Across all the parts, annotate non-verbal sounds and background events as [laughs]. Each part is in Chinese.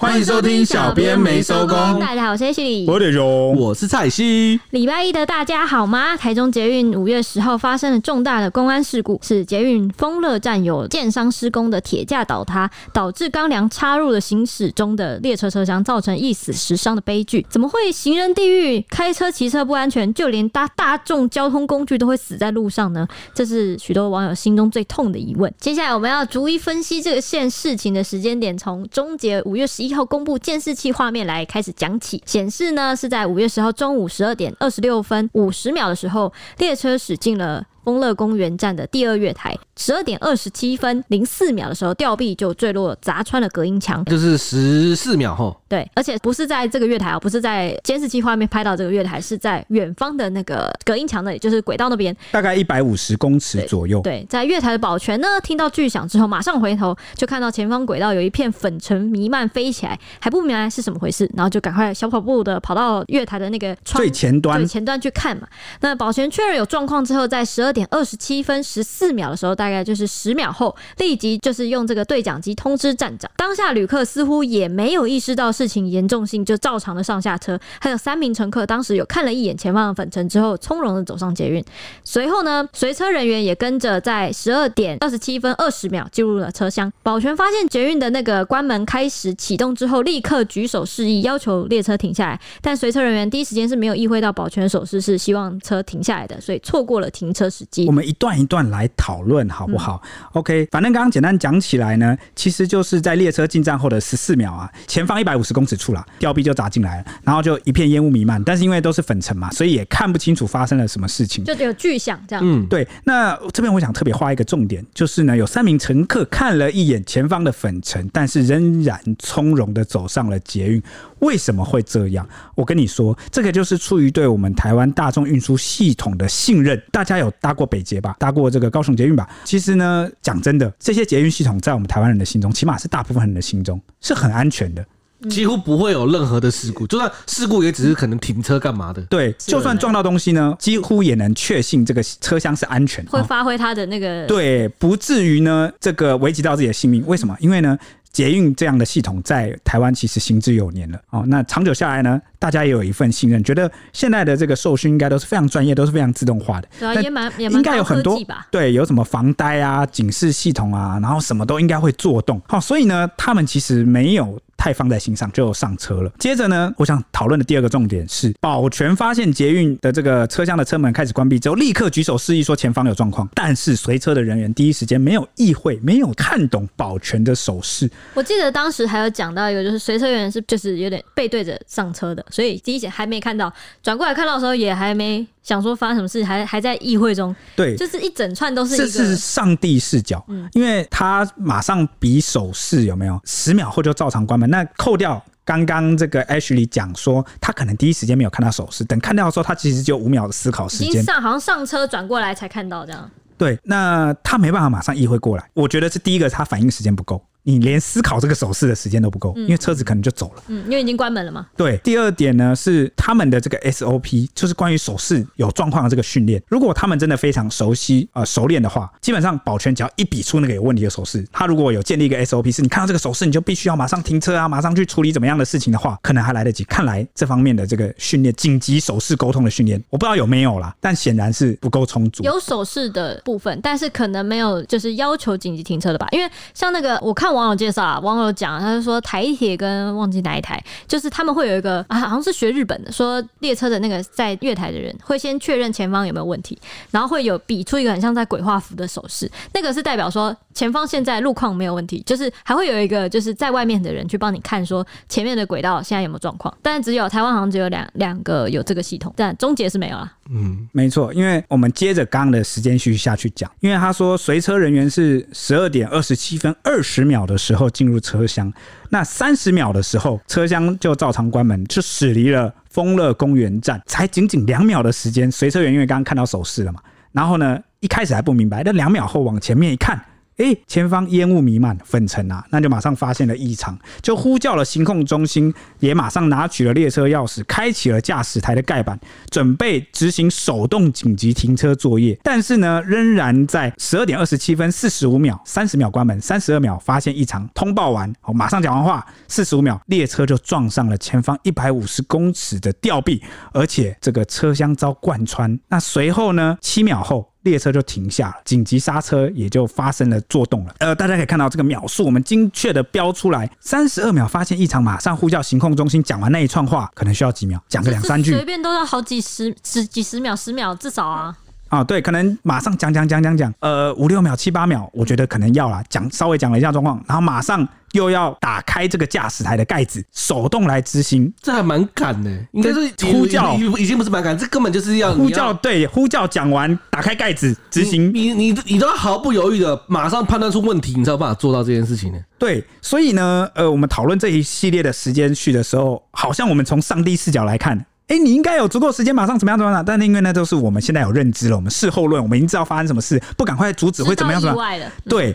欢迎收听小编没收工。大家好，我是我是熊，我是蔡西。礼拜一的大家好吗？台中捷运五月十号发生了重大的公安事故，是捷运丰乐站有建商施工的铁架倒塌，导致钢梁插入了行驶中的列车车厢，造成一死十伤的悲剧。怎么会行人地狱？开车骑车不安全，就连搭大众交通工具都会死在路上呢？这是许多网友心中最痛的疑问。接下来我们要逐一分析这个现事情的时间点，从终结五月十一。一号公布监视器画面来开始讲起，显示呢是在五月十号中午十二点二十六分五十秒的时候，列车驶进了。丰乐公园站的第二月台，十二点二十七分零四秒的时候，吊臂就坠落，砸穿了隔音墙，就是十四秒后。对，而且不是在这个月台啊，不是在监视器画面拍到这个月台，是在远方的那个隔音墙那里，就是轨道那边，大概一百五十公尺左右对。对，在月台的保全呢，听到巨响之后，马上回头就看到前方轨道有一片粉尘弥漫飞起来，还不明白是什么回事，然后就赶快小跑步的跑到月台的那个窗最前端，最前端去看嘛。那保全确认有状况之后，在十二点二十七分十四秒的时候，大概就是十秒后，立即就是用这个对讲机通知站长。当下旅客似乎也没有意识到事情严重性，就照常的上下车。还有三名乘客当时有看了一眼前方的粉尘之后，从容的走上捷运。随后呢，随车人员也跟着在十二点二十七分二十秒进入了车厢。保全发现捷运的那个关门开始启动之后，立刻举手示意，要求列车停下来。但随车人员第一时间是没有意会到保全手势是希望车停下来的，所以错过了停车我们一段一段来讨论好不好？嗯，OK，反正刚刚简单讲起来呢，其实就是在列车进站后的十四秒啊，前方一百五十公尺处啦，吊臂就砸进来了，然后就一片烟雾弥漫，但是因为都是粉尘嘛，所以也看不清楚发生了什么事情，就只有巨响这样。嗯，对。那这边我想特别画一个重点，就是呢，有三名乘客看了一眼前方的粉尘，但是仍然从容的走上了捷运。为什么会这样？我跟你说，这个就是出于对我们台湾大众运输系统的信任。大家有搭过北捷吧？搭过这个高雄捷运吧？其实呢，讲真的，这些捷运系统在我们台湾人的心中，起码是大部分人的心中，是很安全的，几乎不会有任何的事故。就算事故，也只是可能停车干嘛的。对，就算撞到东西呢，几乎也能确信这个车厢是安全的，会发挥它的那个对，不至于呢这个危及到自己的性命。为什么？因为呢。捷运这样的系统在台湾其实行之有年了哦，那长久下来呢，大家也有一份信任，觉得现在的这个受训应该都是非常专业，都是非常自动化的。对啊，也蛮也蛮应该有很多对，有什么防呆啊、警示系统啊，然后什么都应该会做动。好，所以呢，他们其实没有。太放在心上，就上车了。接着呢，我想讨论的第二个重点是，保全发现捷运的这个车厢的车门开始关闭之后，立刻举手示意说前方有状况。但是随车的人员第一时间没有意会，没有看懂保全的手势。我记得当时还有讲到一个，就是随车员是就是有点背对着上车的，所以第一时间还没看到，转过来看到的时候也还没。想说发生什么事，还还在议会中，对，就是一整串都是这是上帝视角，嗯，因为他马上比手势有没有？十秒后就照常关门。那扣掉刚刚这个 Ashley 讲说，他可能第一时间没有看到手势，等看到的时候，他其实就五秒的思考时间，上好像上车转过来才看到这样。对，那他没办法马上议会过来，我觉得是第一个，他反应时间不够。你连思考这个手势的时间都不够，因为车子可能就走了。嗯，因为已经关门了嘛。对，第二点呢是他们的这个 SOP，就是关于手势有状况的这个训练。如果他们真的非常熟悉呃熟练的话，基本上保全只要一比出那个有问题的手势，他如果有建立一个 SOP，是你看到这个手势你就必须要马上停车啊，马上去处理怎么样的事情的话，可能还来得及。看来这方面的这个训练，紧急手势沟通的训练，我不知道有没有啦，但显然是不够充足。有手势的部分，但是可能没有就是要求紧急停车的吧？因为像那个我看。网友介绍啊，网友讲，他就说台铁跟忘记哪一台，就是他们会有一个啊，好像是学日本的，说列车的那个在月台的人会先确认前方有没有问题，然后会有比出一个很像在鬼画符的手势，那个是代表说前方现在路况没有问题，就是还会有一个就是在外面的人去帮你看说前面的轨道现在有没有状况，但是只有台湾好像只有两两个有这个系统，但终结是没有了。嗯，没错，因为我们接着刚刚的时间序下去讲，因为他说随车人员是十二点二十七分二十秒的时候进入车厢，那三十秒的时候车厢就照常关门，就驶离了丰乐公园站，才仅仅两秒的时间，随车员因为刚刚看到手势了嘛，然后呢一开始还不明白，但两秒后往前面一看。哎，前方烟雾弥漫，粉尘啊，那就马上发现了异常，就呼叫了行控中心，也马上拿取了列车钥匙，开启了驾驶台的盖板，准备执行手动紧急停车作业。但是呢，仍然在十二点二十七分四十五秒，三十秒关门，三十二秒发现异常，通报完，哦，马上讲完话，四十五秒，列车就撞上了前方一百五十公尺的吊臂，而且这个车厢遭贯穿。那随后呢，七秒后。列车就停下了，紧急刹车也就发生了作动了。呃，大家可以看到这个秒数，我们精确的标出来，三十二秒发现异常，马上呼叫行控中心。讲完那一串话，可能需要几秒，讲个两三句，随便都要好几十、十几十秒、十秒至少啊。啊，对，可能马上讲讲讲讲讲，呃，五六秒、七八秒，我觉得可能要了。讲稍微讲了一下状况，然后马上又要打开这个驾驶台的盖子，手动来执行，这还蛮赶的。应该是呼叫，已经不是蛮赶，这根本就是要呼叫。对，呼叫讲完，打开盖子执行，你你你，你都要毫不犹豫的马上判断出问题，你才有办法做到这件事情呢。对，所以呢，呃，我们讨论这一系列的时间序的时候，好像我们从上帝视角来看。哎，你应该有足够时间，马上怎么样怎么样？但是因为那都是我们现在有认知了，我们事后论，我们已经知道发生什么事，不赶快阻止会怎么样？怎么样？对。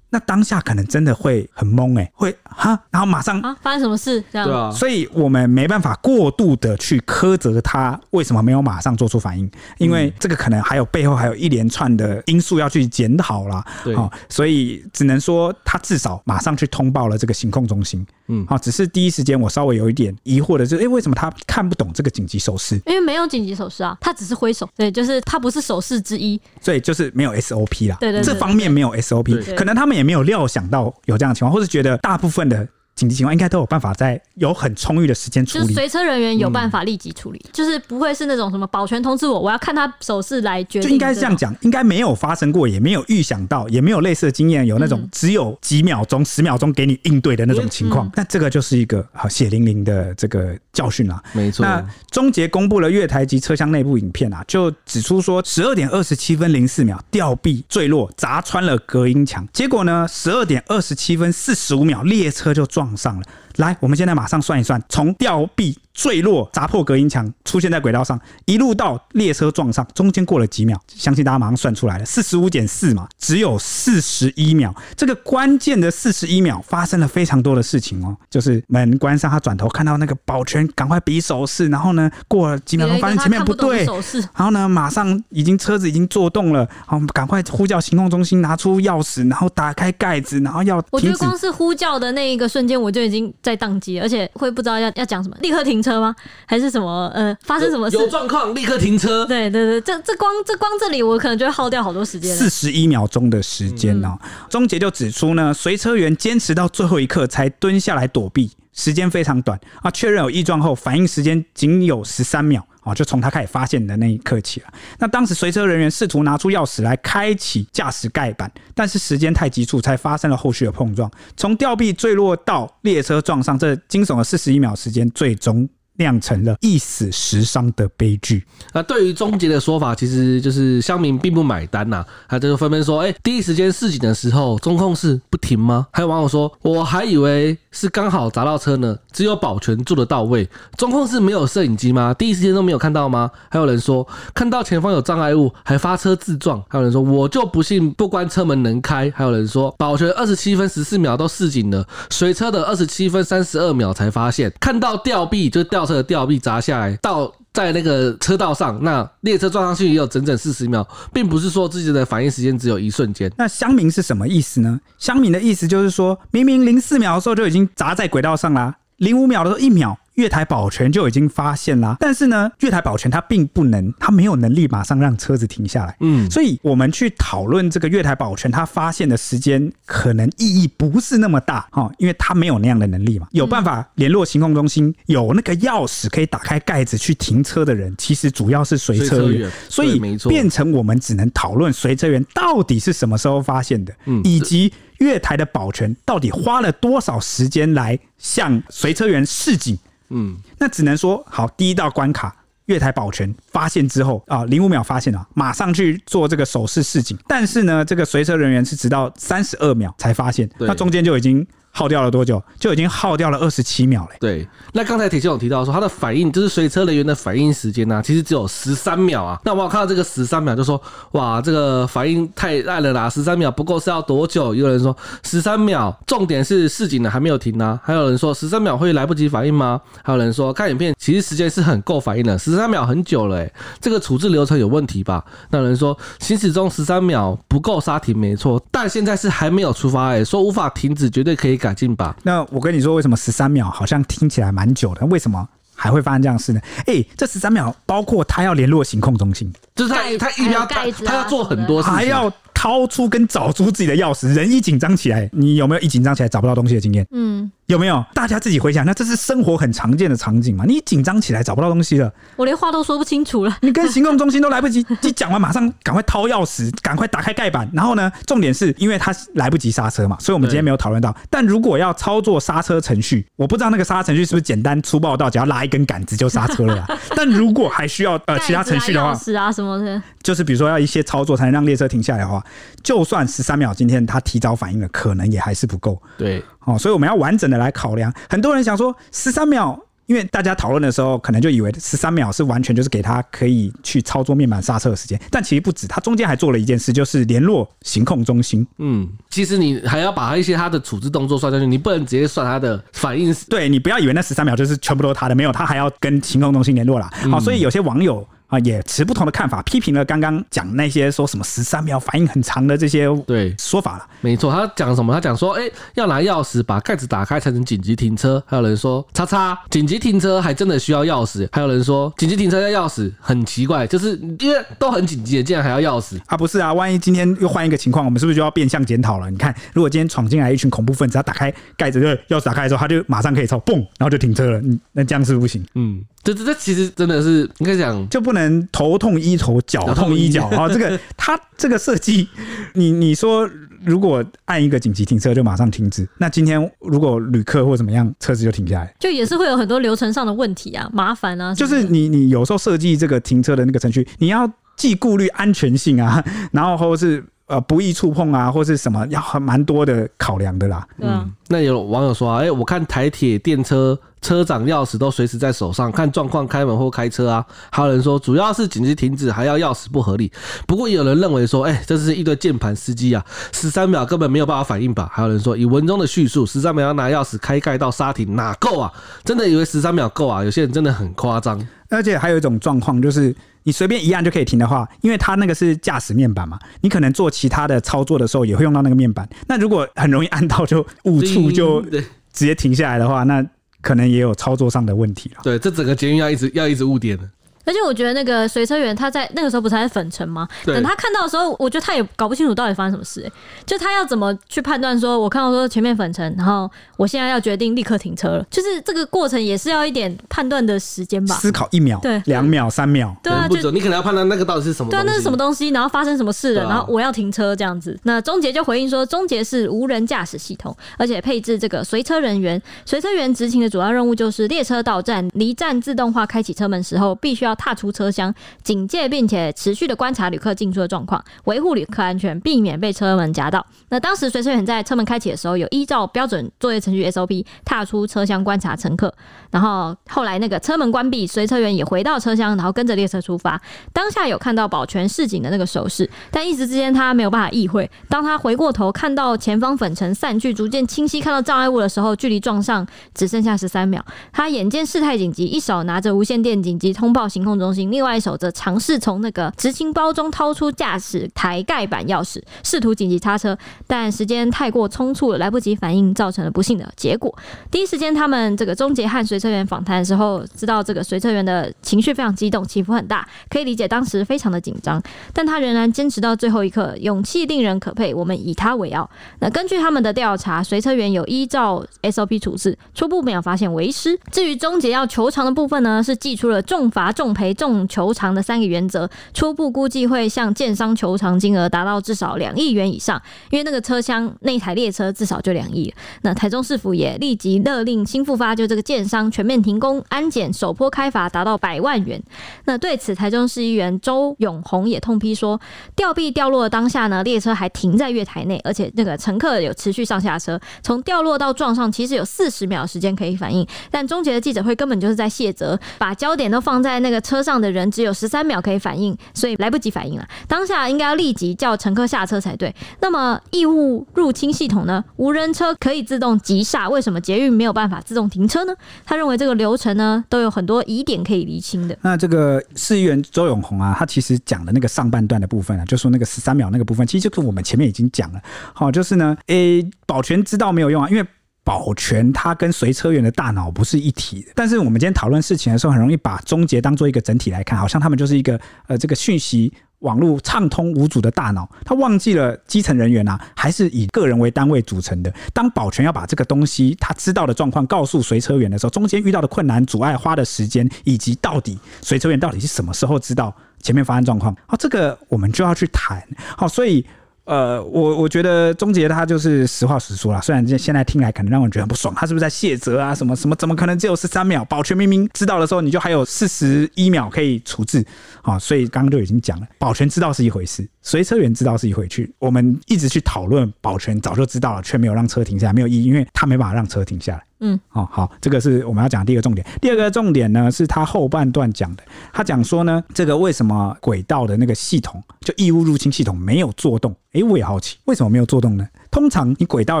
那当下可能真的会很懵哎、欸，会哈，然后马上啊，发生什么事？这样对啊，所以我们没办法过度的去苛责他为什么没有马上做出反应，因为这个可能还有背后还有一连串的因素要去检讨啦。对，所以只能说他至少马上去通报了这个行控中心。嗯，好，只是第一时间我稍微有一点疑惑的就是，哎，为什么他看不懂这个紧急手势？因为没有紧急手势啊，他只是挥手，对，就是他不是手势之一，所以就是没有 SOP 啦。对对，这方面没有 SOP，可能他们。也没有料想到有这样的情况，或是觉得大部分的。紧急情况应该都有办法在有很充裕的时间处理，就是随车人员有办法立即处理，嗯、就是不会是那种什么保全通知我，我要看他手势来决定。就应该是这样讲，应该没有发生过，也没有预想到，也没有类似的经验，有那种只有几秒钟、十秒钟给你应对的那种情况。那、嗯、这个就是一个好血淋淋的这个教训啦。没错。那中捷公布了月台及车厢内部影片啊，就指出说，十二点二十七分零四秒，吊臂坠落砸穿了隔音墙，结果呢，十二点二十七分四十五秒，列车就撞上了。来，我们现在马上算一算，从吊臂坠落、砸破隔音墙、出现在轨道上，一路到列车撞上，中间过了几秒？相信大家马上算出来了，四十五点四嘛，只有四十一秒。这个关键的四十一秒发生了非常多的事情哦，就是门关上，他转头看到那个保全赶快比手势，然后呢，过了几秒钟发现前面不对，然后呢，马上已经车子已经做动了，好，赶快呼叫行控中心，拿出钥匙，然后打开盖子，然后要。我觉得光是呼叫的那一个瞬间，我就已经。在宕机，而且会不知道要要讲什么，立刻停车吗？还是什么？呃，发生什么事？有状况，立刻停车。对对对，这这光这光这里，我可能就会耗掉好多时间。四十一秒钟的时间哦。终结就指出呢，随车员坚持到最后一刻才蹲下来躲避，时间非常短啊。确认有异状后，反应时间仅有十三秒。哦，就从他开始发现的那一刻起了。那当时随车人员试图拿出钥匙来开启驾驶盖板，但是时间太急促，才发生了后续的碰撞。从吊臂坠落到列车撞上，这惊悚的四十一秒时间，最终。酿成了一死十伤的悲剧。那对于终结的说法，其实就是乡民并不买单呐。他就纷纷说：“哎，第一时间示警的时候，中控室不停吗？”还有网友说：“我还以为是刚好砸到车呢，只有保全做得到位，中控室没有摄影机吗？第一时间都没有看到吗？”还有人说：“看到前方有障碍物，还发车自撞。”还有人说：“我就不信不关车门能开。”还有人说：“保全二十七分十四秒都示警了，随车的二十七分三十二秒才发现，看到吊臂就吊。”车的吊臂砸下来，到在那个车道上，那列车撞上去也有整整四十秒，并不是说自己的反应时间只有一瞬间。那乡民是什么意思呢？乡民的意思就是说，明明零四秒的时候就已经砸在轨道上啦，零五秒的时候一秒。月台保全就已经发现啦，但是呢，月台保全他并不能，他没有能力马上让车子停下来。嗯，所以我们去讨论这个月台保全他发现的时间，可能意义不是那么大哈，因为他没有那样的能力嘛。有办法联络行控中心，有那个钥匙可以打开盖子去停车的人，其实主要是随车员，所以变成我们只能讨论随车员到底是什么时候发现的，以及月台的保全到底花了多少时间来向随车员示警。嗯，那只能说好，第一道关卡，月台保全发现之后啊，零五秒发现了，马上去做这个手势示警。但是呢，这个随车人员是直到三十二秒才发现，那中间就已经耗掉了多久？就已经耗掉了二十七秒嘞。对，那刚才铁兄有提到说，他的反应就是随车人员的反应时间呢、其实只有十三秒啊。那我有看到这个十三秒，就说哇，这个反应太慢了啦，十三秒不够是要多久？有人说十三秒，重点是示警的还没有停啊。还有人说十三秒会来不及反应吗？还有人说看影片，其实时间是很够反应的，十三秒很久了、欸，这个处置流程有问题吧？那有人说行驶中十三秒不够刹停，没错，但现在是还没有出发、哎，说无法停止，绝对可以改进吧？那我跟你说，为什么十三秒好像听起来蛮久的？为什么还会发生这样的事呢？哎、欸，这十三秒包括他要联络行控中心，就是他他一定要他他要做很多事情，还要。掏出跟找出自己的钥匙，人一紧张起来，你有没有一紧张起来找不到东西的经验？嗯，有没有？大家自己回想，那这是生活很常见的场景嘛？你紧张起来找不到东西了，我连话都说不清楚了。你跟行动中心都来不及，[laughs] 你讲完马上赶快掏钥匙，赶快打开盖板。然后呢，重点是因为他来不及刹车嘛，所以我们今天没有讨论到。但如果要操作刹车程序，我不知道那个刹车程序是不是简单粗暴到只要拉一根杆子就刹车了啦。[laughs] 但如果还需要呃其他程序的话，钥匙啊什么的，就是比如说要一些操作才能让列车停下来的话，就算。十三秒，今天他提早反应了，可能也还是不够。对，哦，所以我们要完整的来考量。很多人想说十三秒，因为大家讨论的时候，可能就以为十三秒是完全就是给他可以去操作面板刹车的时间，但其实不止，他中间还做了一件事，就是联络行控中心。嗯，其实你还要把他一些他的处置动作算进去，你不能直接算他的反应。对，你不要以为那十三秒就是全部都是他的，没有，他还要跟行控中心联络啦。好，所以有些网友。啊，也持不同的看法，批评了刚刚讲那些说什么十三秒反应很长的这些对说法了。没错，他讲什么？他讲说，哎、欸，要拿钥匙把盖子打开才能紧急停车。还有人说，叉叉，紧急停车还真的需要钥匙。还有人说，紧急停车要钥匙，很奇怪，就是因为都很紧急的，竟然还要钥匙啊？不是啊，万一今天又换一个情况，我们是不是就要变相检讨了？你看，如果今天闯进来一群恐怖分子，他打开盖子，就钥匙打开的时候，他就马上可以操，嘣，然后就停车了。嗯，那这样是不行。嗯。这这这其实真的是应该讲，就不能头痛医头，脚痛医脚啊！这个 [laughs] 它这个设计，你你说如果按一个紧急停车就马上停止，那今天如果旅客或怎么样，车子就停下来，就也是会有很多流程上的问题啊，麻烦啊。就是你你有时候设计这个停车的那个程序，你要既顾虑安全性啊，然后或是。呃，不易触碰啊，或是什么，要很蛮多的考量的啦。嗯，那有网友说啊，哎、欸，我看台铁电车车长钥匙都随时在手上，看状况开门或开车啊。还有人说，主要是紧急停止还要钥匙不合理。不过也有人认为说，哎、欸，这是一堆键盘司机啊，十三秒根本没有办法反应吧？还有人说，以文中的叙述，十三秒要拿钥匙开盖到刹停，哪够啊？真的以为十三秒够啊？有些人真的很夸张。而且还有一种状况就是。你随便一按就可以停的话，因为它那个是驾驶面板嘛，你可能做其他的操作的时候也会用到那个面板。那如果很容易按到就误触就直接停下来的话，那可能也有操作上的问题了。对，这整个捷运要一直要一直误点的。而且我觉得那个随车员他在那个时候不是还在粉尘吗？等他看到的时候，我觉得他也搞不清楚到底发生什么事、欸。就他要怎么去判断说，我看到说前面粉尘，然后我现在要决定立刻停车了，就是这个过程也是要一点判断的时间吧？思考一秒，对，两秒、三秒，对啊，就你可能要判断那个到底是什么？对啊，那是什么东西？然后发生什么事了？然后我要停车这样子。那终结就回应说，终结是无人驾驶系统，而且配置这个随车人员，随车员执勤的主要任务就是列车到站，离站自动化开启车门时候，必须要踏出车厢。警戒，并且持续的观察旅客进出的状况，维护旅客安全，避免被车门夹到。那当时随车员在车门开启的时候，有依照标准作业程序 SOP 踏出车厢观察乘客。然后后来那个车门关闭，随车员也回到车厢，然后跟着列车出发。当下有看到保全示警的那个手势，但一时之间他没有办法意会。当他回过头看到前方粉尘散去，逐渐清晰看到障碍物的时候，距离撞上只剩下十三秒。他眼见事态紧急，一手拿着无线电紧急通报行控中心，另外一手则尝试从那个执勤包中掏出驾驶台盖板钥匙，试图紧急刹车，但时间太过匆促了，来不及反应，造成了不幸的结果。第一时间，他们这个终结和随车员访谈的时候，知道这个随车员的情绪非常激动，起伏很大，可以理解当时非常的紧张，但他仍然坚持到最后一刻，勇气令人可佩，我们以他为傲。那根据他们的调查，随车员有依照 SOP 处置，初步没有发现违失。至于终结要求偿的部分呢，是寄出了重罚重赔重求偿的三个原则，初步估计会向建商求偿金额达到至少两亿元以上，因为那个车厢那台列车至少就两亿。那台中市府也立即勒令新富发就这个建商全面停工安检，首波开罚达到百万元。那对此，台中市议员周永红也痛批说，吊臂掉落的当下呢，列车还停在月台内，而且那个乘客有持续上下车，从掉落到撞上其实有四十秒时间可以反应，但终结的记者会根本就是在卸责，把焦点都放在那个车上的人只有十三秒可以反应，所以来不及反应了。当下应该要立即叫乘客下车才对。那么异物入侵系统呢？无人车可以自动急刹，为什么捷运没有办法自动停车呢？他认为这个流程呢都有很多疑点可以厘清的。那这个市议员周永红啊，他其实讲的那个上半段的部分啊，就说那个十三秒那个部分，其实就是我们前面已经讲了。好，就是呢，诶、保全知道没有用啊，因为。保全它跟随车员的大脑不是一体的，但是我们今天讨论事情的时候，很容易把终结当做一个整体来看，好像他们就是一个呃这个讯息网络畅通无阻的大脑，他忘记了基层人员啊，还是以个人为单位组成的。当保全要把这个东西他知道的状况告诉随车员的时候，中间遇到的困难、阻碍、花的时间，以及到底随车员到底是什么时候知道前面发生状况，好，这个我们就要去谈。好，所以。呃，我我觉得钟杰他就是实话实说啦，虽然现现在听来可能让人觉得很不爽，他是不是在卸责啊？什么什么？怎么可能只有十三秒？保全明明知道的时候，你就还有四十一秒可以处置啊！所以刚刚就已经讲了，保全知道是一回事，随车员知道是一回去。我们一直去讨论保全早就知道了，却没有让车停下来，没有意义，因为他没办法让车停下来。嗯，哦，好，这个是我们要讲第一个重点。第二个重点呢，是他后半段讲的，他讲说呢，这个为什么轨道的那个系统，就异物入侵系统没有作动？诶，我也好奇，为什么没有作动呢？通常你轨道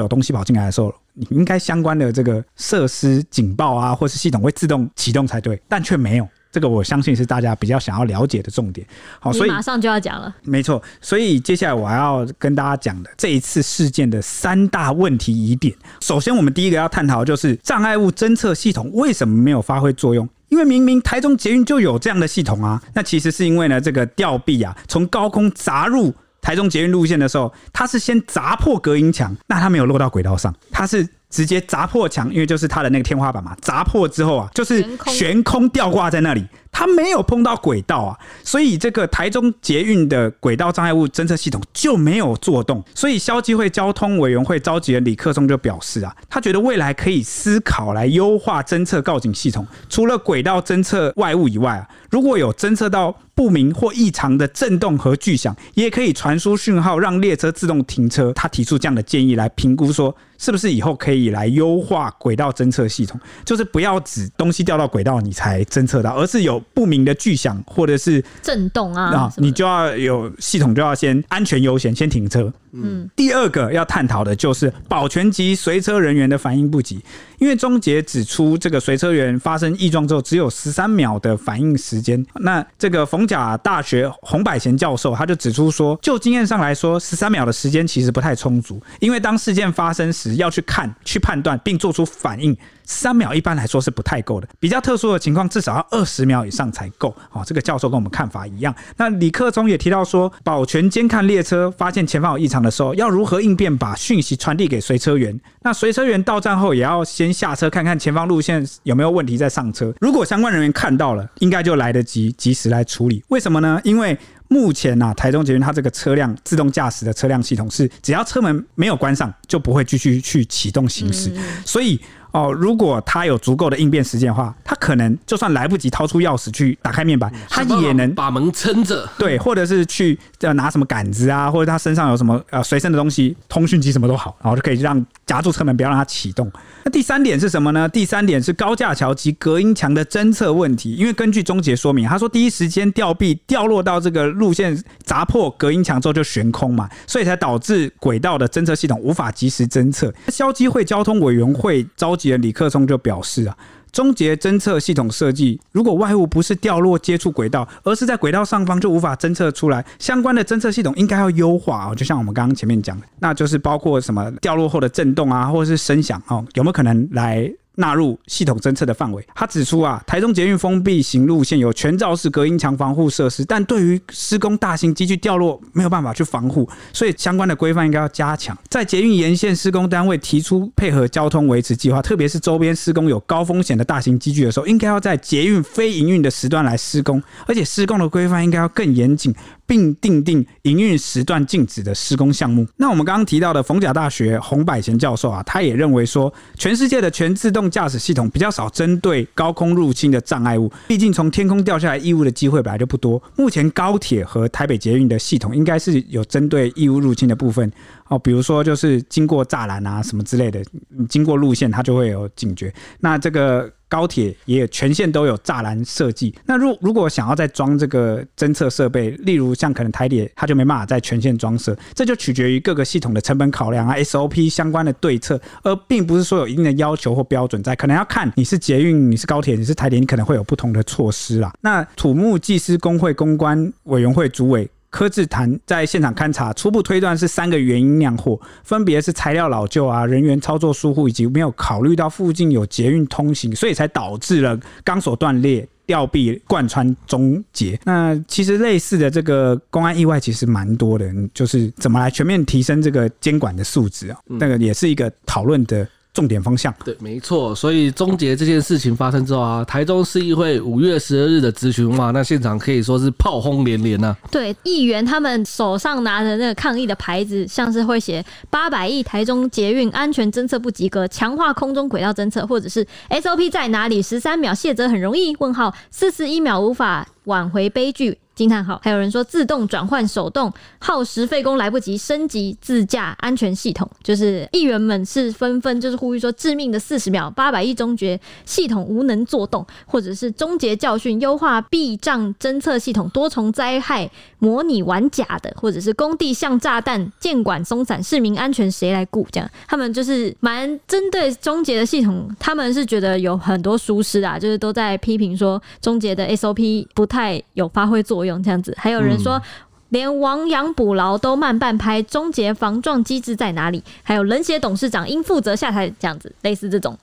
有东西跑进来的时候，你应该相关的这个设施警报啊，或是系统会自动启动才对，但却没有。这个我相信是大家比较想要了解的重点。好，所以马上就要讲了。没错，所以接下来我还要跟大家讲的这一次事件的三大问题疑点。首先，我们第一个要探讨的就是障碍物侦测系统为什么没有发挥作用？因为明明台中捷运就有这样的系统啊。那其实是因为呢，这个吊臂啊，从高空砸入台中捷运路线的时候，它是先砸破隔音墙，那它没有落到轨道上，它是。直接砸破墙，因为就是它的那个天花板嘛。砸破之后啊，就是悬空吊挂在那里，它没有碰到轨道啊，所以这个台中捷运的轨道障碍物侦测系统就没有作动。所以消基会交通委员会召集人李克松就表示啊，他觉得未来可以思考来优化侦测告警系统，除了轨道侦测外物以外啊，如果有侦测到不明或异常的震动和巨响，也可以传输讯号让列车自动停车。他提出这样的建议来评估说。是不是以后可以来优化轨道侦测系统？就是不要指东西掉到轨道你才侦测到，而是有不明的巨响或者是震动啊，你就要有系统就要先安全优先，先停车。嗯，第二个要探讨的就是保全及随车人员的反应不及，因为中捷指出，这个随车员发生异状之后只有十三秒的反应时间。那这个逢甲大学洪百贤教授他就指出说，就经验上来说，十三秒的时间其实不太充足，因为当事件发生时要去看、去判断并做出反应。三秒一般来说是不太够的，比较特殊的情况至少要二十秒以上才够。哦，这个教授跟我们看法一样。那李克忠也提到说，保全监看列车，发现前方有异常的时候，要如何应变，把讯息传递给随车员。那随车员到站后，也要先下车看看前方路线有没有问题再上车。如果相关人员看到了，应该就来得及及时来处理。为什么呢？因为目前啊，台中捷运它这个车辆自动驾驶的车辆系统是，只要车门没有关上，就不会继续去启动行驶。所以。哦，如果他有足够的应变时间的话，他可能就算来不及掏出钥匙去打开面板，他也能把门撑着。对，或者是去呃拿什么杆子啊，或者他身上有什么呃随身的东西，通讯机什么都好，然后就可以让夹住车门，不要让它启动。那第三点是什么呢？第三点是高架桥及隔音墙的侦测问题。因为根据终结说明，他说第一时间吊臂掉落到这个路线，砸破隔音墙之后就悬空嘛，所以才导致轨道的侦测系统无法及时侦测。消基会交通委员会召集李克松就表示啊。终结侦测系统设计，如果外物不是掉落接触轨道，而是在轨道上方，就无法侦测出来。相关的侦测系统应该要优化哦，就像我们刚刚前面讲的，那就是包括什么掉落后的震动啊，或者是声响哦，有没有可能来纳入系统侦测的范围。他指出啊，台中捷运封闭型路线有全罩式隔音墙防护设施，但对于施工大型机具掉落没有办法去防护，所以相关的规范应该要加强。在捷运沿线施工单位提出配合交通维持计划，特别是周边施工有高风险的大型机具的时候，应该要在捷运非营运的时段来施工，而且施工的规范应该要更严谨。并定定营运时段禁止的施工项目。那我们刚刚提到的逢甲大学洪百贤教授啊，他也认为说，全世界的全自动驾驶系统比较少针对高空入侵的障碍物，毕竟从天空掉下来异物的机会本来就不多。目前高铁和台北捷运的系统应该是有针对异物入侵的部分哦，比如说就是经过栅栏啊什么之类的，经过路线它就会有警觉。那这个。高铁也全线都有栅栏设计。那如如果想要再装这个侦测设备，例如像可能台铁，它就没办法在全线装设，这就取决于各个系统的成本考量啊，SOP 相关的对策，而并不是说有一定的要求或标准在，可能要看你是捷运，你是高铁，你是台铁，你可能会有不同的措施啦。那土木技师工会公关委员会主委。柯志谈在现场勘查，初步推断是三个原因酿祸，分别是材料老旧啊、人员操作疏忽，以及没有考虑到附近有捷运通行，所以才导致了钢索断裂、吊臂贯穿终结。那其实类似的这个公安意外其实蛮多的，就是怎么来全面提升这个监管的素质啊？那个也是一个讨论的。重点方向对，没错。所以终结这件事情发生之后啊，台中市议会五月十二日的咨询哇，那现场可以说是炮轰连连呐。对，议员他们手上拿着那个抗议的牌子，像是会写八百亿台中捷运安全侦测不及格，强化空中轨道侦测，或者是 SOP 在哪里？十三秒卸责很容易？问号四十一秒无法挽回悲剧。惊叹号！还有人说自动转换手动耗时费工来不及升级自驾安全系统，就是议员们是纷纷就是呼吁说致命的四十秒八百亿终结系统无能作动，或者是终结教训优化避障侦测系统多重灾害模拟玩假的，或者是工地像炸弹监管松散市民安全谁来顾？这样他们就是蛮针对终结的系统，他们是觉得有很多疏失啊，就是都在批评说终结的 SOP 不太有发挥作用。用这样子，还有人说，连亡羊补牢都慢半拍，终结防撞机制在哪里？还有冷血董事长应负责下台，这样子，类似这种。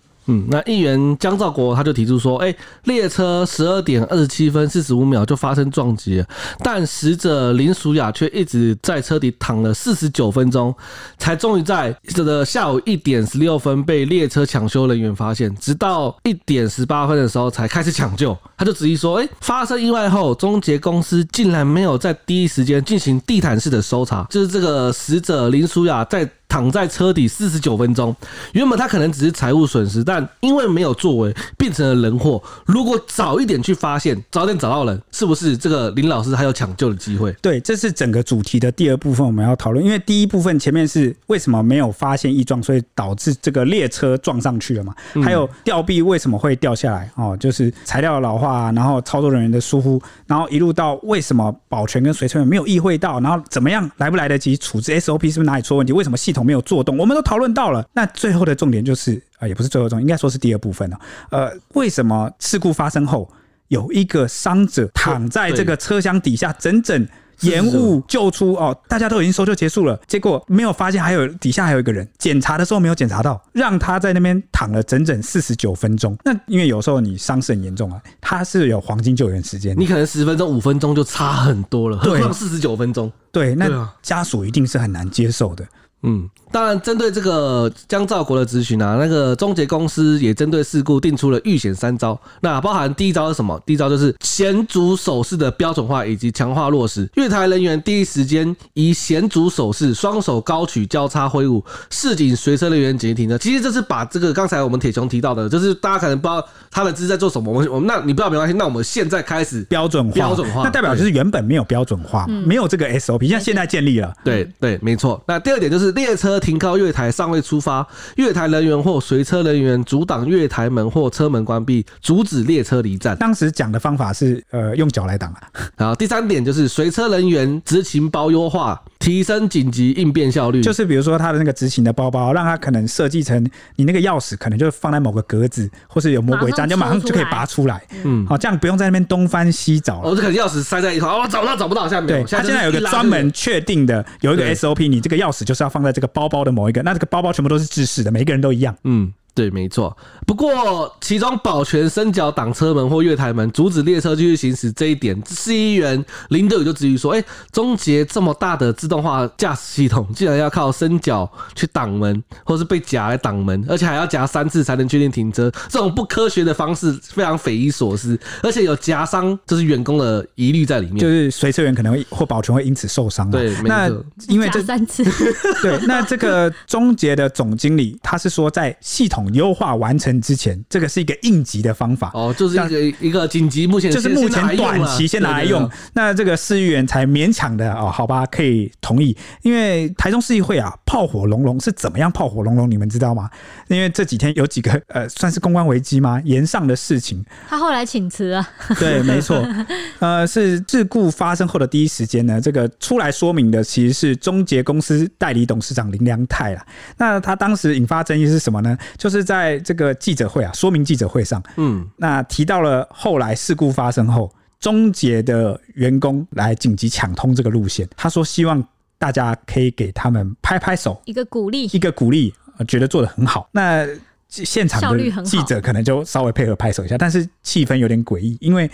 那议员江兆国他就提出说，哎、列车十二点二十七分四十五秒就发生撞击，但死者林淑雅却一直在车底躺了四十九分钟，才终于在这个下午一点十六分被列车抢修人员发现，直到一点十八分的时候才开始抢救。他就质疑说，哎、发生意外后，中捷公司竟然没有在第一时间进行地毯式的搜查，就是这个死者林淑雅在。躺在车底四十九分钟，原本他可能只是财务损失，但因为没有作为，变成了人祸。如果早一点去发现，早点找到人，是不是这个林老师还有抢救的机会？对，这是整个主题的第二部分，我们要讨论。因为第一部分前面是为什么没有发现异状，所以导致这个列车撞上去了嘛？还有吊臂为什么会掉下来？哦，就是材料老化，然后操作人员的疏忽，然后一路到为什么保全跟随车员没有意会到，然后怎么样来不来得及处置？SOP 是不是哪里出问题？为什么系统？没有做动，我们都讨论到了。那最后的重点就是啊、呃，也不是最后重点，应该说是第二部分了。呃，为什么事故发生后有一个伤者躺在这个车厢底下，整整延误救出哦？大家都已经搜救结束了，结果没有发现还有底下还有一个人，检查的时候没有检查到，让他在那边躺了整整四十九分钟。那因为有时候你伤势很严重啊，他是有黄金救援时间，你可能十分钟、五分钟就差很多了，何况四十九分钟。对，那家属一定是很难接受的。嗯，当然，针对这个江兆国的咨询啊，那个中捷公司也针对事故定出了预险三招。那包含第一招是什么？第一招就是险阻手势的标准化以及强化落实。月台人员第一时间以险阻手势，双手高举交叉挥舞，示警随车人员紧急停车。其实这是把这个刚才我们铁雄提到的，就是大家可能不知道他的这是在做什么。我们我们那你不知道没关系，那我们现在开始标准化，标准化，那代表就是原本没有标准化，没有这个 SOP，现在现在建立了。对对，没错。那第二点就是。列车停靠月台尚未出发，月台人员或随车人员阻挡月台门或车门关闭，阻止列车离站。当时讲的方法是，呃，用脚来挡啊。[laughs] 然后第三点就是随车人员执勤包优化，提升紧急应变效率。就是比如说他的那个执勤的包包，让他可能设计成你那个钥匙可能就放在某个格子，或是有魔鬼毡，就马上就可以拔出来。嗯，好，这样不用在那边东翻西找。哦，这个钥匙塞在一头，哦，找不到，找不到。下面对，他现在有一个专门确定的，有一个 SOP，你这个钥匙就是要放在这个包包的某一个，那这个包包全部都是制式的，每个人都一样。嗯。对，没错。不过，其中保全伸脚挡车门或月台门，阻止列车继续行驶这一点，市议员林德宇就质疑说：“哎，终结这么大的自动化驾驶系统，竟然要靠伸脚去挡门，或是被夹来挡门，而且还要夹三次才能确定停车，这种不科学的方式非常匪夷所思，而且有夹伤就是员工的疑虑在里面，就是随车员可能会或保全会因此受伤。对，那因为这三次，[laughs] 对，那这个终结的总经理他是说，在系统优化完成之前，这个是一个应急的方法哦，就是一个一个紧急，目前就是目前短期先拿来用。那这个市议员才勉强的哦，好吧，可以同意。因为台中市议会啊，炮火隆隆是怎么样炮火隆隆？你们知道吗？因为这几天有几个呃，算是公关危机吗？延上的事情，他后来请辞了。对，没错，[laughs] 呃，是事故发生后的第一时间呢，这个出来说明的其实是中捷公司代理董事长林良泰啦。那他当时引发争议是什么呢？就是在这个记者会啊，说明记者会上，嗯，那提到了后来事故发生后，中捷的员工来紧急抢通这个路线，他说希望大家可以给他们拍拍手，一个鼓励，一个鼓励，觉得做得很好。那现场的记者可能就稍微配合拍手一下，但是气氛有点诡异，因为。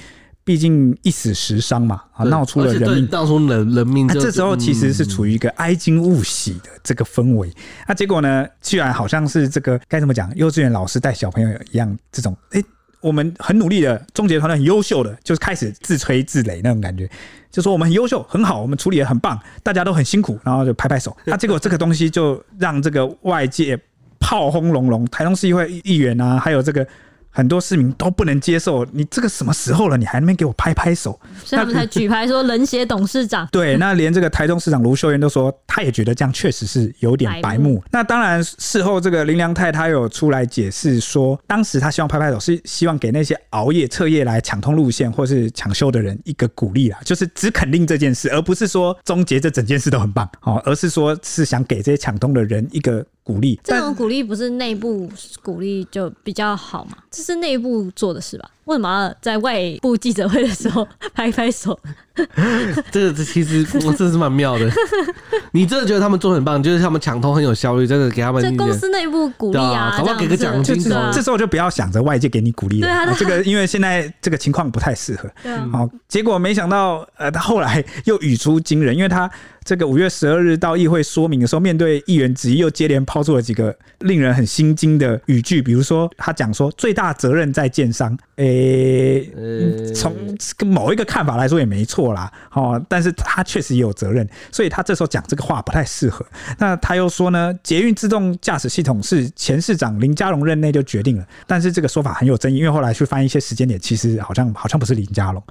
毕竟一死十伤嘛，啊，闹出了人命，闹出人人命。那这时候其实是处于一个哀惊勿喜的这个氛围。那结果呢，居然好像是这个该怎么讲？幼稚园老师带小朋友一样，这种哎，我们很努力的，终结团队很优秀的，就是开始自吹自擂那种感觉，就说我们很优秀，很好，我们处理的很棒，大家都很辛苦，然后就拍拍手。那 [laughs] 结果这个东西就让这个外界炮轰隆隆，台中市议会议员啊，还有这个。很多市民都不能接受，你这个什么时候了，你还没给我拍拍手？所以他们才举牌说冷血董事长。[laughs] 对，那连这个台中市长卢秀燕都说，他也觉得这样确实是有点白目。白目。那当然，事后这个林良泰他有出来解释说，当时他希望拍拍手，是希望给那些熬夜彻夜来抢通路线或是抢修的人一个鼓励啦，就是只肯定这件事，而不是说终结这整件事都很棒哦，而是说是想给这些抢通的人一个。鼓励，这种鼓励不是内部鼓励就比较好嘛？这是内部做的事吧？为什么要在外部记者会的时候拍拍手？[laughs] 这个其实我真的是蛮妙的。[laughs] 你真的觉得他们做很棒，就是他们抢通很有效率，真的给他们在公司内部鼓励啊，好不好？给个奖金。这时候就不要想着外界给你鼓励了。对啊，[laughs] 这个因为现在这个情况不太适合。好，结果没想到，呃，他后来又语出惊人，因为他这个五月十二日到议会说明的时候，面对议员质疑，又接连抛出了几个令人很心惊的语句，比如说他讲说最大责任在建商，诶，从某一个看法来说也没错啦，哦，但是他确实也有责任，所以他这时候讲这个话不太适合。那他又说呢，捷运自动驾驶系统是前市长林佳龙任内就决定了，但是这个说法很有争议，因为后来去翻一些时间点，其实好像好像不是林佳龙。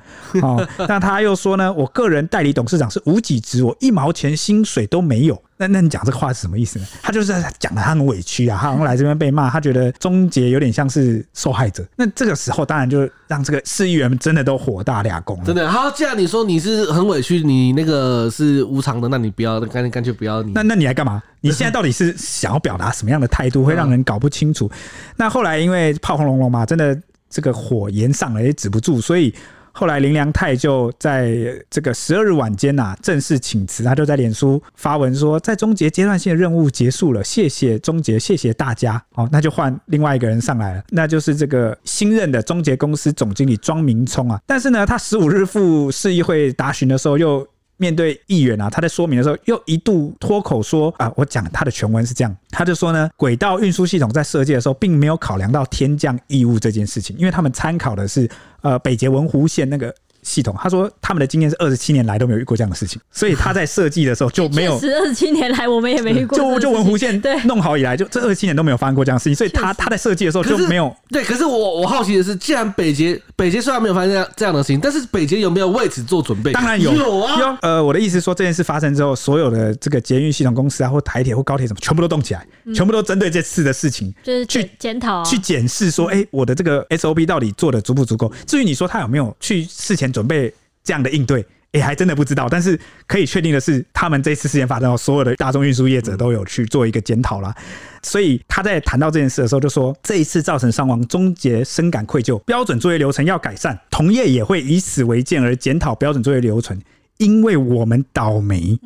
哦，[laughs] 那他又说呢，我个人代理董事长是无给职，我一毛钱薪水都没有。那那你讲这个话是什么意思呢？他就是讲的他很委屈啊，他好像来这边被骂，他觉得终结有点像是受害者。那这个时候当然就让这个市议员们真的都火大俩攻了。真的，好，既然你说你是很委屈，你那个是无偿的，那你不要，干脆干脆不要你。那那你来干嘛？你现在到底是想要表达什么样的 [laughs] 态度，会让人搞不清楚？那后来因为炮轰隆隆嘛，真的这个火延上了也止不住，所以。后来林良泰就在这个十二日晚间呐，正式请辞。他就在脸书发文说，在中捷阶段性的任务结束了，谢谢中捷，谢谢大家。哦，那就换另外一个人上来了，那就是这个新任的中捷公司总经理庄明聪啊。但是呢，他十五日赴市议会答询的时候又。面对议员啊，他在说明的时候又一度脱口说啊，我讲他的全文是这样，他就说呢，轨道运输系统在设计的时候并没有考量到天降异物这件事情，因为他们参考的是呃北捷文湖线那个。系统，他说他们的经验是二十七年来都没有遇过这样的事情，所以他在设计的时候就没有。[laughs] 二十七年来我们也没遇过。就就文湖线对弄好以来，就这二十七年都没有发生过这样的事情，所以他他在设计的时候就没有。对，可是我我好奇的是，既然北捷北捷虽然没有发生这样这样的事情，但是北捷有没有为此做准备？当然有，有啊。有呃，我的意思说，这件事发生之后，所有的这个捷运系统公司啊，或台铁或高铁什么，全部都动起来，嗯、全部都针对这次的事情，就是去检讨、去检视说，哎、欸，我的这个 SOP 到底做的足不足够？至于你说他有没有去事前准备？这样的应对，也、欸、还真的不知道。但是可以确定的是，他们这次事件发生后，所有的大众运输业者都有去做一个检讨啦。所以他在谈到这件事的时候，就说这一次造成伤亡，终结深感愧疚，标准作业流程要改善，同业也会以此为鉴而检讨标准作业流程，因为我们倒霉。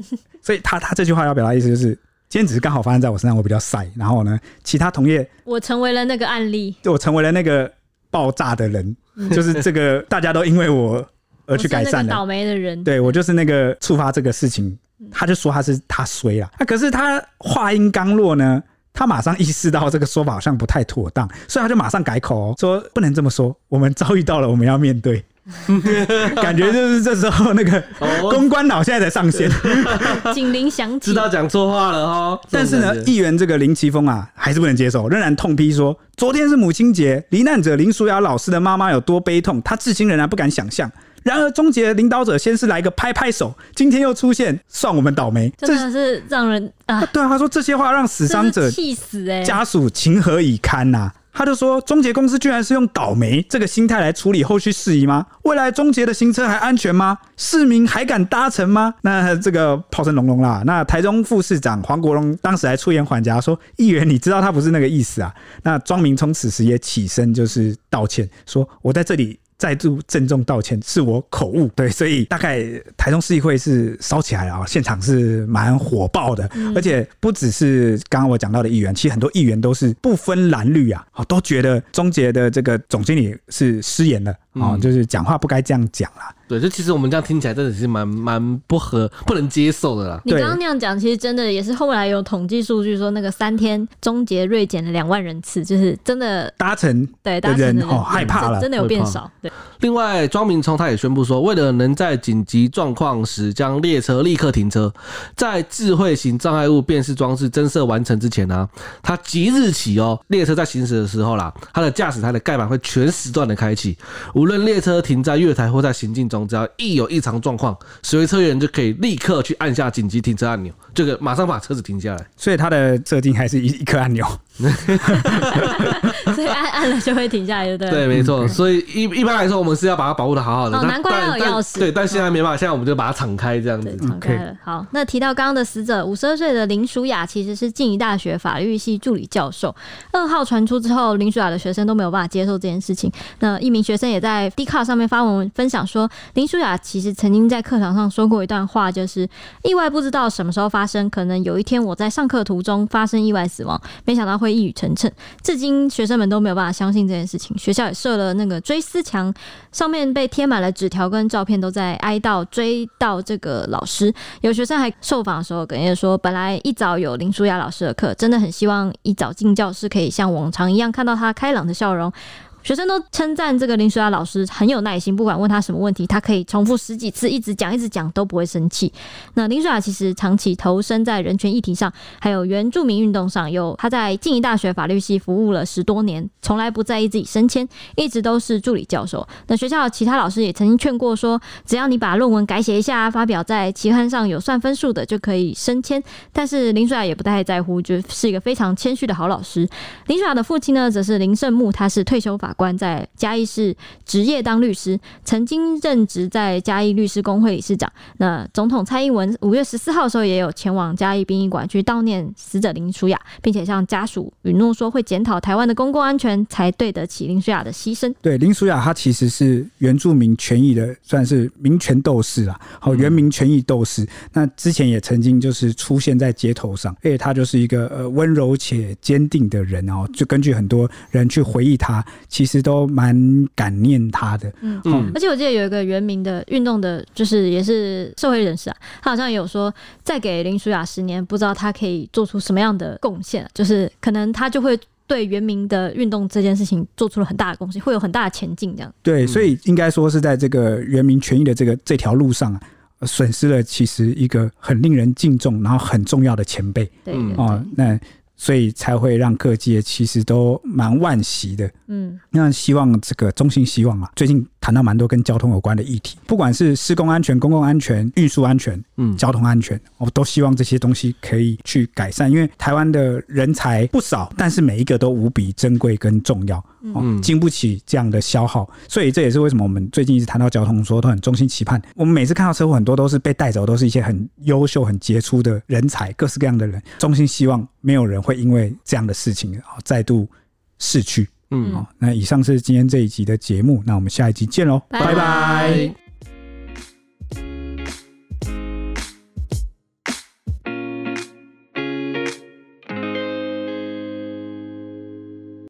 所以他他这句话要表达意思就是。今天只是刚好发生在我身上，我比较晒。然后呢，其他同业，我成为了那个案例，我成为了那个爆炸的人，嗯、就是这个大家都因为我而去改善的。倒霉的人，对，我就是那个触发这个事情。他就说他是他衰了，那可是他话音刚落呢，他马上意识到这个说法好像不太妥当，所以他就马上改口哦，说不能这么说，我们遭遇到了，我们要面对。[laughs] 感觉就是这时候那个 [laughs] 公关脑现在才上线，[laughs] 警铃响起，知道讲错话了哦。但是呢，议员这个林奇峰啊，还是不能接受，仍然痛批说，昨天是母亲节，罹难者林淑雅老师的妈妈有多悲痛，他至今仍然不敢想象。然而，终结领导者先是来个拍拍手，今天又出现，算我们倒霉，真的是让人啊！对啊，他说这些话让死伤者气死哎，家属情何以堪呐、啊？他就说，中捷公司居然是用倒霉这个心态来处理后续事宜吗？未来中捷的行车还安全吗？市民还敢搭乘吗？那这个炮声隆隆啦。那台中副市长黄国荣当时还出言缓颊说：“议员，你知道他不是那个意思啊。”那庄明聪此时也起身就是道歉，说：“我在这里。”再度郑重道歉，是我口误。对，所以大概台中市议会是烧起来了啊，现场是蛮火爆的，嗯、而且不只是刚刚我讲到的议员，其实很多议员都是不分蓝绿啊，都觉得中捷的这个总经理是失言了啊，嗯、就是讲话不该这样讲啦。对，就其实我们这样听起来真的是蛮蛮不合、不能接受的啦。你刚刚那样讲，其实真的也是后来有统计数据说，那个三天终结锐减了两万人次，就是真的搭乘对搭乘的人哦害怕了，真的有变少。对。另外，庄明聪他也宣布说，为了能在紧急状况时将列车立刻停车，在智慧型障碍物辨识装置增设完成之前呢、啊，他即日起哦，列车在行驶的时候啦，他的驾驶台的盖板会全时段的开启，无论列车停在月台或在行进中。只要一有异常状况，随车员就可以立刻去按下紧急停车按钮，这个马上把车子停下来。所以它的设定还是一一颗按钮。[laughs] 所以按按了就会停下来，对不对？对，没错。所以一一般来说，我们是要把它保护的好好的。哦，难怪要有钥匙。对，但现在没办法，现在我们就把它敞开这样子。敞开了。好，那提到刚刚的死者，五十二岁的林淑雅其实是静宜大学法律系助理教授。噩耗传出之后，林淑雅的学生都没有办法接受这件事情。那一名学生也在 Dcard 上面发文分享说，林淑雅其实曾经在课堂上说过一段话，就是意外不知道什么时候发生，可能有一天我在上课途中发生意外死亡，没想到会。一语成谶，至今学生们都没有办法相信这件事情。学校也设了那个追思墙，上面被贴满了纸条跟照片，都在哀悼追悼这个老师。有学生还受访的时候哽咽说：“本来一早有林舒雅老师的课，真的很希望一早进教室可以像往常一样看到她开朗的笑容。”学生都称赞这个林淑雅老师很有耐心，不管问他什么问题，他可以重复十几次，一直讲一直讲都不会生气。那林淑雅其实长期投身在人权议题上，还有原住民运动上，有他在静宜大学法律系服务了十多年，从来不在意自己升迁，一直都是助理教授。那学校其他老师也曾经劝过说，只要你把论文改写一下，发表在期刊上有算分数的就可以升迁。但是林淑雅也不太在乎，就是一个非常谦虚的好老师。林淑雅的父亲呢，则是林胜木，他是退休法。法官在嘉义市执业当律师，曾经任职在嘉义律师公会理事长。那总统蔡英文五月十四号的时候也有前往嘉义殡仪馆去悼念死者林淑雅，并且向家属允诺说会检讨台湾的公共安全，才对得起林淑雅的牺牲。对，林淑雅她其实是原住民权益的，算是民权斗士啊，好，原民权益斗士。那之前也曾经就是出现在街头上，而且她就是一个呃温柔且坚定的人哦。就根据很多人去回忆她。实都蛮感念他的，嗯。嗯，而且我记得有一个原民的运动的，就是也是社会人士啊，他好像有说，再给林淑雅十年，不知道他可以做出什么样的贡献，就是可能他就会对原民的运动这件事情做出了很大的贡献，会有很大的前进，这样。对，所以应该说是在这个原民权益的这个这条路上啊，损失了其实一个很令人敬重，然后很重要的前辈，对，对，对，哦，那。所以才会让各界其实都蛮惋惜的，嗯，那希望这个衷心希望啊，最近谈到蛮多跟交通有关的议题，不管是施工安全、公共安全、运输安全，嗯，交通安全，我都希望这些东西可以去改善，因为台湾的人才不少，但是每一个都无比珍贵跟重要。嗯，经不起这样的消耗，所以这也是为什么我们最近一直谈到交通，说都很衷心期盼。我们每次看到车祸，很多都是被带走，都是一些很优秀、很杰出的人才，各式各样的人。衷心希望没有人会因为这样的事情啊再度逝去。嗯，好，那以上是今天这一集的节目，那我们下一集见喽，拜拜。